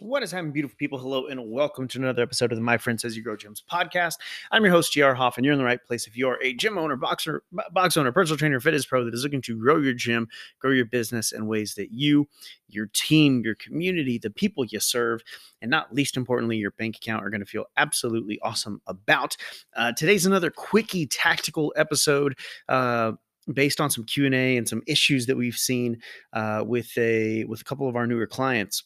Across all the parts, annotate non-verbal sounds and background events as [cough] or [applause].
What is happening, beautiful people? Hello, and welcome to another episode of the My Friend Says You Grow Gyms podcast. I'm your host, GR Hoff, and you're in the right place if you're a gym owner, boxer, box owner, personal trainer, fitness pro that is looking to grow your gym, grow your business in ways that you, your team, your community, the people you serve, and not least importantly, your bank account are going to feel absolutely awesome about. Uh, today's another quickie tactical episode. Uh, based on some q&a and some issues that we've seen uh, with a with a couple of our newer clients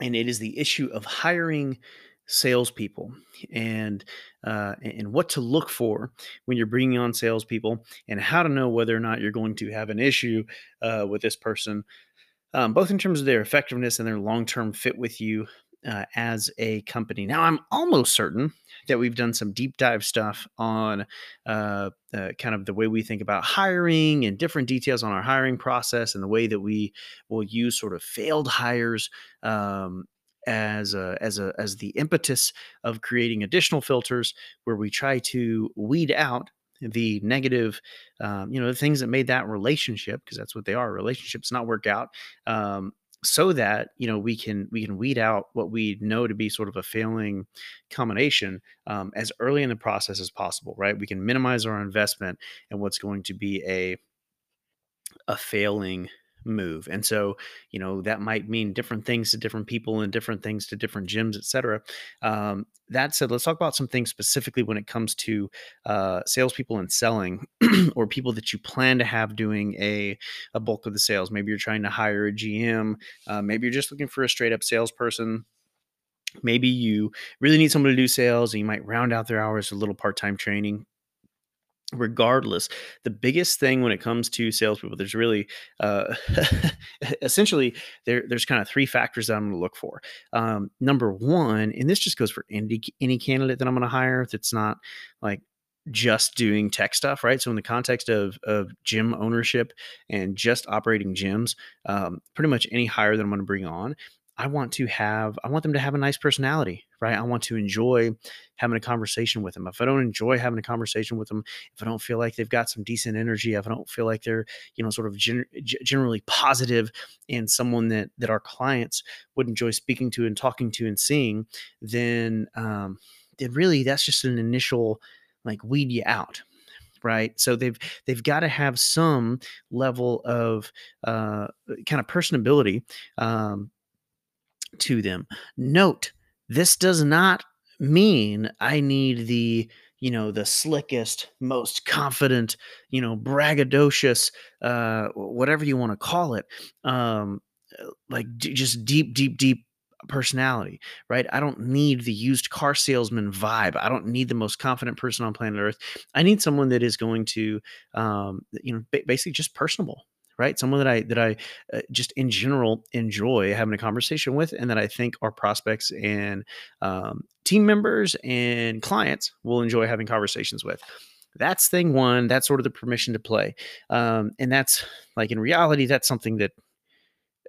and it is the issue of hiring salespeople and uh, and what to look for when you're bringing on salespeople and how to know whether or not you're going to have an issue uh, with this person, um, both in terms of their effectiveness and their long term fit with you uh, as a company. Now, I'm almost certain that we've done some deep dive stuff on uh, uh, kind of the way we think about hiring and different details on our hiring process and the way that we will use sort of failed hires. Um, as a, as a as the impetus of creating additional filters where we try to weed out the negative um, you know the things that made that relationship because that's what they are relationships not work out um, so that you know we can we can weed out what we know to be sort of a failing combination um, as early in the process as possible right? We can minimize our investment and what's going to be a a failing move and so you know that might mean different things to different people and different things to different gyms etc um, that said let's talk about some things specifically when it comes to uh, salespeople and selling [clears throat] or people that you plan to have doing a, a bulk of the sales. Maybe you're trying to hire a gm uh, maybe you're just looking for a straight up salesperson. Maybe you really need someone to do sales and you might round out their hours with a little part-time training regardless the biggest thing when it comes to salespeople there's really uh, [laughs] essentially there, there's kind of three factors that i'm going to look for. Um, number one and this just goes for any any candidate that i'm going to hire that's not like just doing tech stuff right? So in the context of of gym ownership and just operating gyms um, pretty much any hire that i'm going to bring on I want to have, I want them to have a nice personality, right? I want to enjoy having a conversation with them. If I don't enjoy having a conversation with them, if I don't feel like they've got some decent energy, if I don't feel like they're, you know, sort of gen- generally positive and someone that that our clients would enjoy speaking to and talking to and seeing, then um, then really that's just an initial like weed you out right so they've they've got to have some level of uh, kind of personability um, to them. Note, this does not mean I need the you know the slickest most confident you know braggadocious uh whatever you want to call it um uh, like d- just deep deep deep personality right? I don't need the used car salesman vibe. I don't need the most confident person on planet earth. I need someone that is going to um you know basically just personable right? Someone that I that I uh, just in general enjoy having a conversation with, and that I think our prospects and um, team members and clients will enjoy having conversations with. That's thing one. That's sort of the permission to play, um, and that's like in reality, that's something that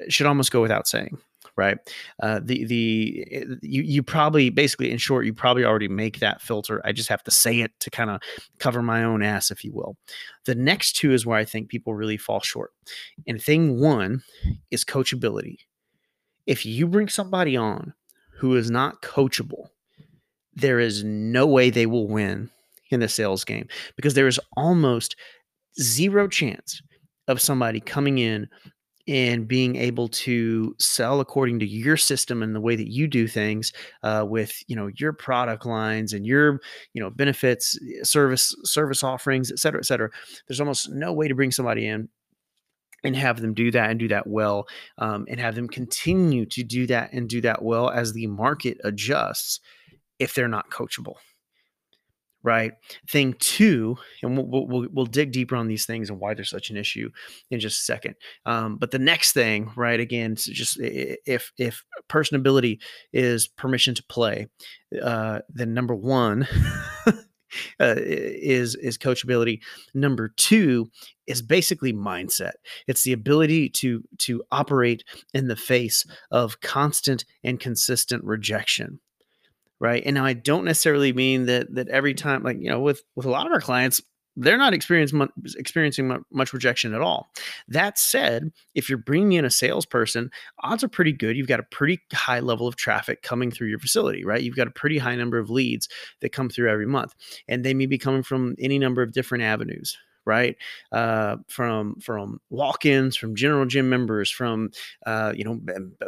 uh, should almost go without saying right? Uh, the the eh, you you probably basically in short you probably already make that filter. I just have to say it to kind of cover my own ass, if you will. The next two is where I think people really fall short. And thing one is coachability. If you bring somebody on who is not coachable, there is no way they will win in the sales game because there is almost zero chance of somebody coming in and being able to sell according to your system and the way that you do things uh, with you know your product lines and your you know benefits eh, service service offerings et cetera et cetera there's almost no way to bring somebody in and have them do that and do that well um, and have them continue to do that and do that well as the market adjusts if they're not coachable right? Thing two, and we'll, we'll, we'll dig deeper on these things and why they're such an issue in just a second. Um, but the next thing, right? Again, just if if personability is permission to play, uh, then number one. [laughs] Uh, is is coachability. Number two is basically mindset. It's the ability to to operate in the face of constant and consistent rejection right? And now I don't necessarily mean that that every time, like you know, with with a lot of our clients, they're not experiencing experiencing much rejection at all. That said, if you're bringing in a salesperson, odds are pretty good. You've got a pretty high level of traffic coming through your facility, right? You've got a pretty high number of leads that come through every month, and they may be coming from any number of different avenues right? Uh, from from walk-ins, from general gym members, from uh, you know,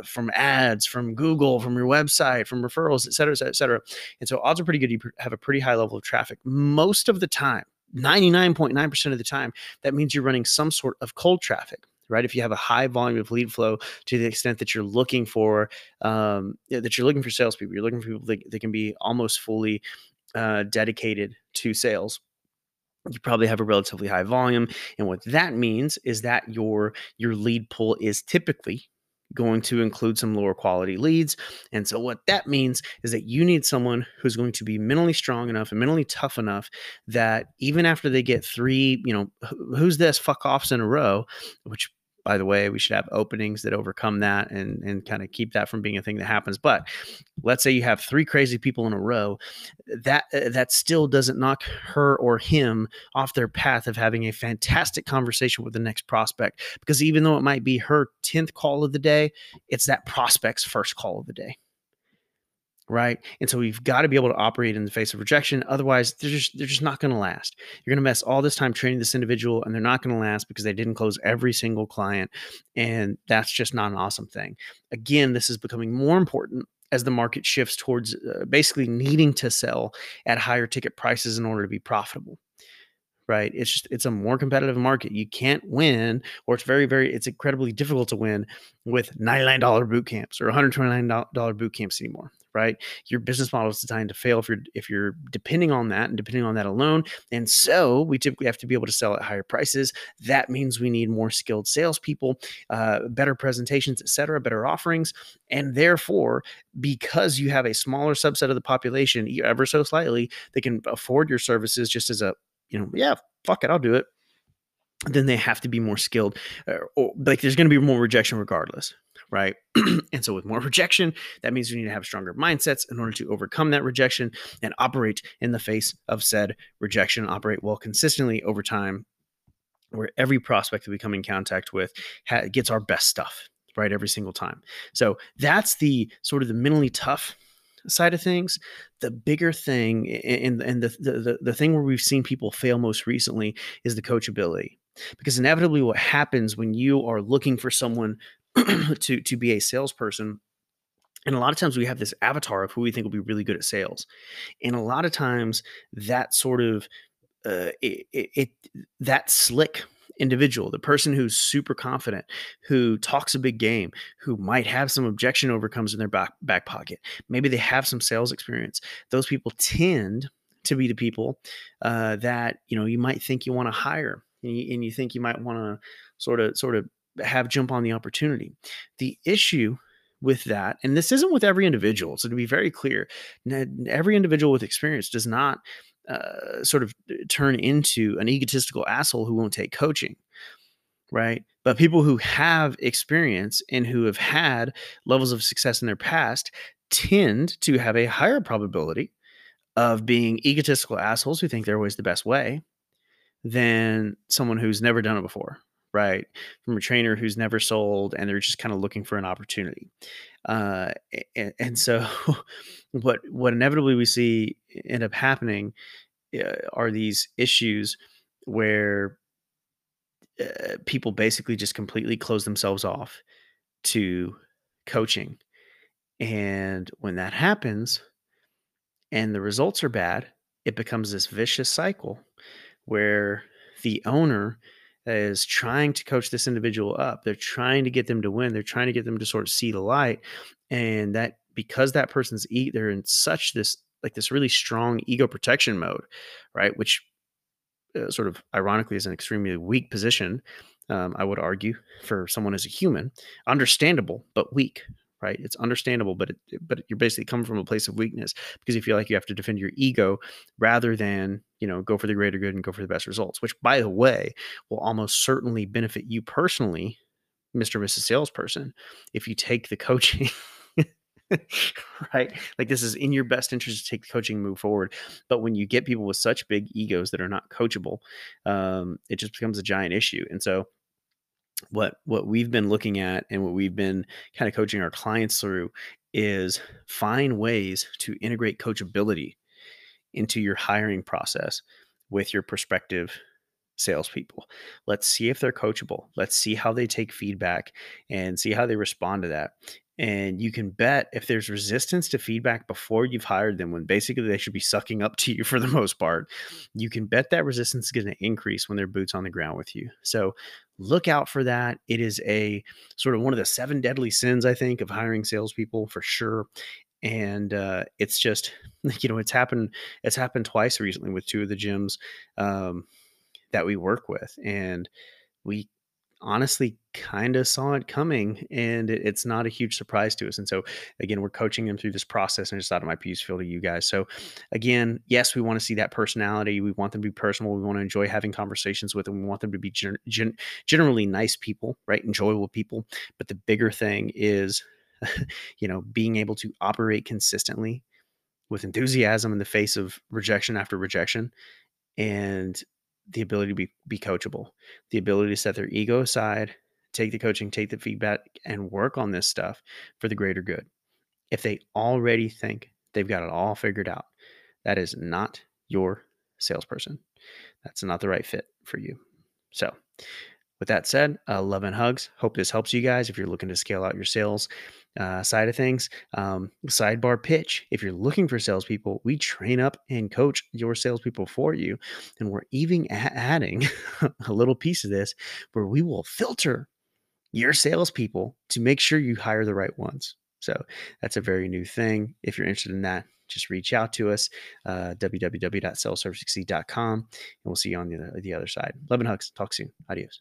from ads, from Google, from your website, from referrals, et cetera, et cetera. And so odds are pretty good. You have a pretty high level of traffic most of the time. 99.9% of the time, that means you're running some sort of cold traffic right? If you have a high volume of lead flow to the extent that you're looking for, um, that you're looking for salespeople, you're looking for people that, that can be almost fully uh, dedicated to sales you probably have a relatively high volume and what that means is that your your lead pull is typically going to include some lower quality leads and so what that means is that you need someone who's going to be mentally strong enough and mentally tough enough that even after they get three you know who's this? Fuck offs in a row which by the way we should have openings that overcome that and and kind of keep that from being a thing that happens. But let's say you have three crazy people in a row that uh, that still doesn't knock her or him off their path of having a fantastic conversation with the next prospect because even though it might be her 10th call of the day it's that prospect's first call of the day right? And so we've got to be able to operate in the face of rejection. Otherwise, they're just they're just not going to last. You're going to mess all this time training this individual, and they're not going to last because they didn't close every single client, and that's just not an awesome thing. Again, this is becoming more important as the market shifts towards uh, basically needing to sell at higher ticket prices in order to be profitable right it's just it's a more competitive market you can't win or it's very very it's incredibly difficult to win with $99 boot camps or $129 boot camps anymore right? Your business model is designed to fail if you're if you're depending on that and depending on that alone. And so we typically have to be able to sell at higher prices. That means we need more skilled salespeople, uh, better presentations, et cetera, better offerings. And therefore, because you have a smaller subset of the population, ever so slightly, they can afford your services just as a, you know, yeah, fuck it, I'll do it then they have to be more skilled uh, or like there's going to be more rejection regardless right? [clears throat] and so, with more rejection, that means we need to have stronger mindsets in order to overcome that rejection and operate in the face of said rejection, operate well consistently over time, where every prospect that we come in contact with ha- gets our best stuff, right? Every single time. So, that's the sort of the mentally tough side of things the bigger thing and and the, the the thing where we've seen people fail most recently is the coachability because inevitably what happens when you are looking for someone [clears throat] to to be a salesperson and a lot of times we have this avatar of who we think will be really good at sales and a lot of times that sort of uh, it, it, it that slick individual, the person who's super confident, who talks a big game, who might have some objection overcomes in their back back pocket. Maybe they have some sales experience. Those people tend to be the people uh, that you know you might think you want to hire, and you, and you think you might want to sort of sort of have jump on the opportunity. The issue with that, and this isn't with every individual, so to be very clear, every individual with experience does not uh, sort of turn into an egotistical asshole who won't take coaching, right? But people who have experience and who have had levels of success in their past tend to have a higher probability of being egotistical assholes who think they're always the best way than someone who's never done it before right? From a trainer who's never sold and they're just kind of looking for an opportunity. Uh, and, and, so, [laughs] what what inevitably we see end up happening uh, are these issues where uh, people basically just completely close themselves off to coaching. And when that happens and the results are bad, it becomes this vicious cycle where the owner is trying to coach this individual up. They're trying to get them to win. They're trying to get them to sort of see the light. And that because that person's eat, they're in such this like this really strong ego protection mode, right? Which uh, sort of ironically is an extremely weak position. Um, I would argue for someone as a human, understandable but weak, right? It's understandable, but it, but you're basically coming from a place of weakness because you feel like you have to defend your ego rather than you know go for the greater good and go for the best results. Which, by the way, will almost certainly benefit you personally, Mister or Mrs. Salesperson, if you take the coaching [laughs] right? Like this is in your best interest to take the coaching move forward. But when you get people with such big egos that are not coachable, um, it just becomes a giant issue. And so what what we've been looking at and what we've been kind of coaching our clients through is find ways to integrate coachability into your hiring process with your prospective salespeople. Let's see if they're coachable. Let's see how they take feedback and see how they respond to that. And you can bet if there's resistance to feedback before you've hired them, when basically they should be sucking up to you for the most part, you can bet that resistance is going to increase when they're boots on the ground with you. So look out for that. It is a sort of one of the seven deadly sins, I think, of hiring salespeople for sure. And uh, it's just, you know, it's happened. It's happened twice recently with two of the gyms um, that we work with, and we honestly kind of saw it coming and it, it's not a huge surprise to us and so again we're coaching them through this process and just thought it might be useful to you guys. So again yes we want to see that personality we want them to be personal we want to enjoy having conversations with them we want them to be gen- gen- generally nice people right enjoyable people but the bigger thing is [laughs] you know being able to operate consistently with enthusiasm in the face of rejection after rejection and the ability to be, be coachable, the ability to set their ego aside, take the coaching, take the feedback, and work on this stuff for the greater good. If they already think they've got it all figured out, that is not your salesperson. That's not the right fit for you. So, with that said, uh, love and hugs. Hope this helps you guys if you're looking to scale out your sales uh, side of things. Um, sidebar pitch if you're looking for salespeople, we train up and coach your salespeople for you. And we're even adding [laughs] a little piece of this where we will filter your salespeople to make sure you hire the right ones. So that's a very new thing. If you're interested in that, just reach out to us, uh, and we'll see you on the, the other side. Love and hugs. Talk soon. Adios.